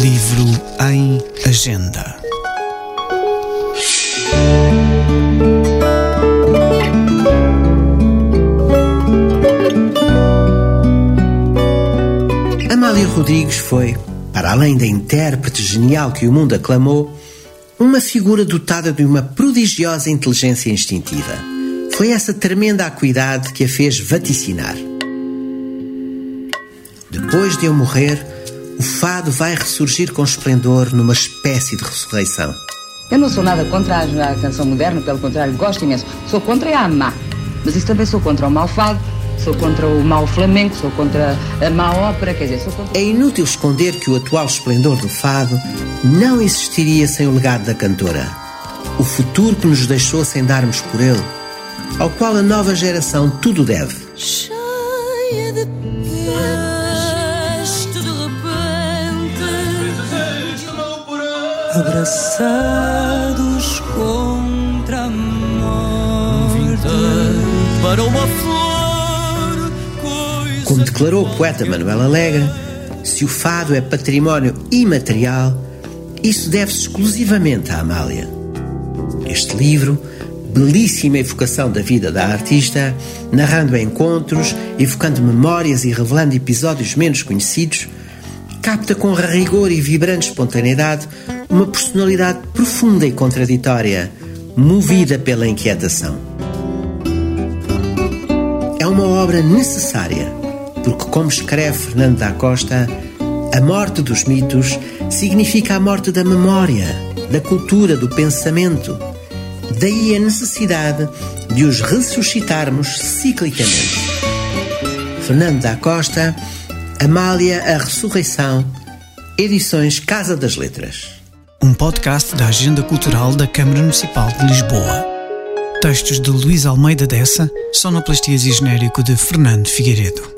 Livro em Agenda. Amália Rodrigues foi, para além da intérprete genial que o mundo aclamou, uma figura dotada de uma prodigiosa inteligência instintiva. Foi essa tremenda acuidade que a fez vaticinar. Depois de eu morrer, o fado vai ressurgir com esplendor numa espécie de ressurreição. Eu não sou nada contra a canção moderna, pelo contrário, gosto imenso. Sou contra a má, mas isso também sou contra o mau fado, sou contra o mau flamenco, sou contra a má ópera, quer dizer, sou contra... É inútil esconder que o atual esplendor do fado não existiria sem o legado da cantora. O futuro que nos deixou sem darmos por ele, ao qual a nova geração tudo deve. Cheia de abraçados contra a morte para uma flor coisa Como declarou o poeta Manuel Alegre, se o fado é património imaterial, isso deve-se exclusivamente à Amália. Este livro, belíssima evocação da vida da artista, narrando encontros, evocando memórias e revelando episódios menos conhecidos, capta com rigor e vibrante espontaneidade uma personalidade profunda e contraditória, movida pela inquietação. É uma obra necessária, porque, como escreve Fernando da Costa, a morte dos mitos significa a morte da memória, da cultura, do pensamento. Daí a necessidade de os ressuscitarmos ciclicamente. Fernando da Costa, Amália, a Ressurreição, Edições Casa das Letras. Um podcast da Agenda Cultural da Câmara Municipal de Lisboa. Textos de Luís Almeida Dessa, sonoplastias e genérico de Fernando Figueiredo.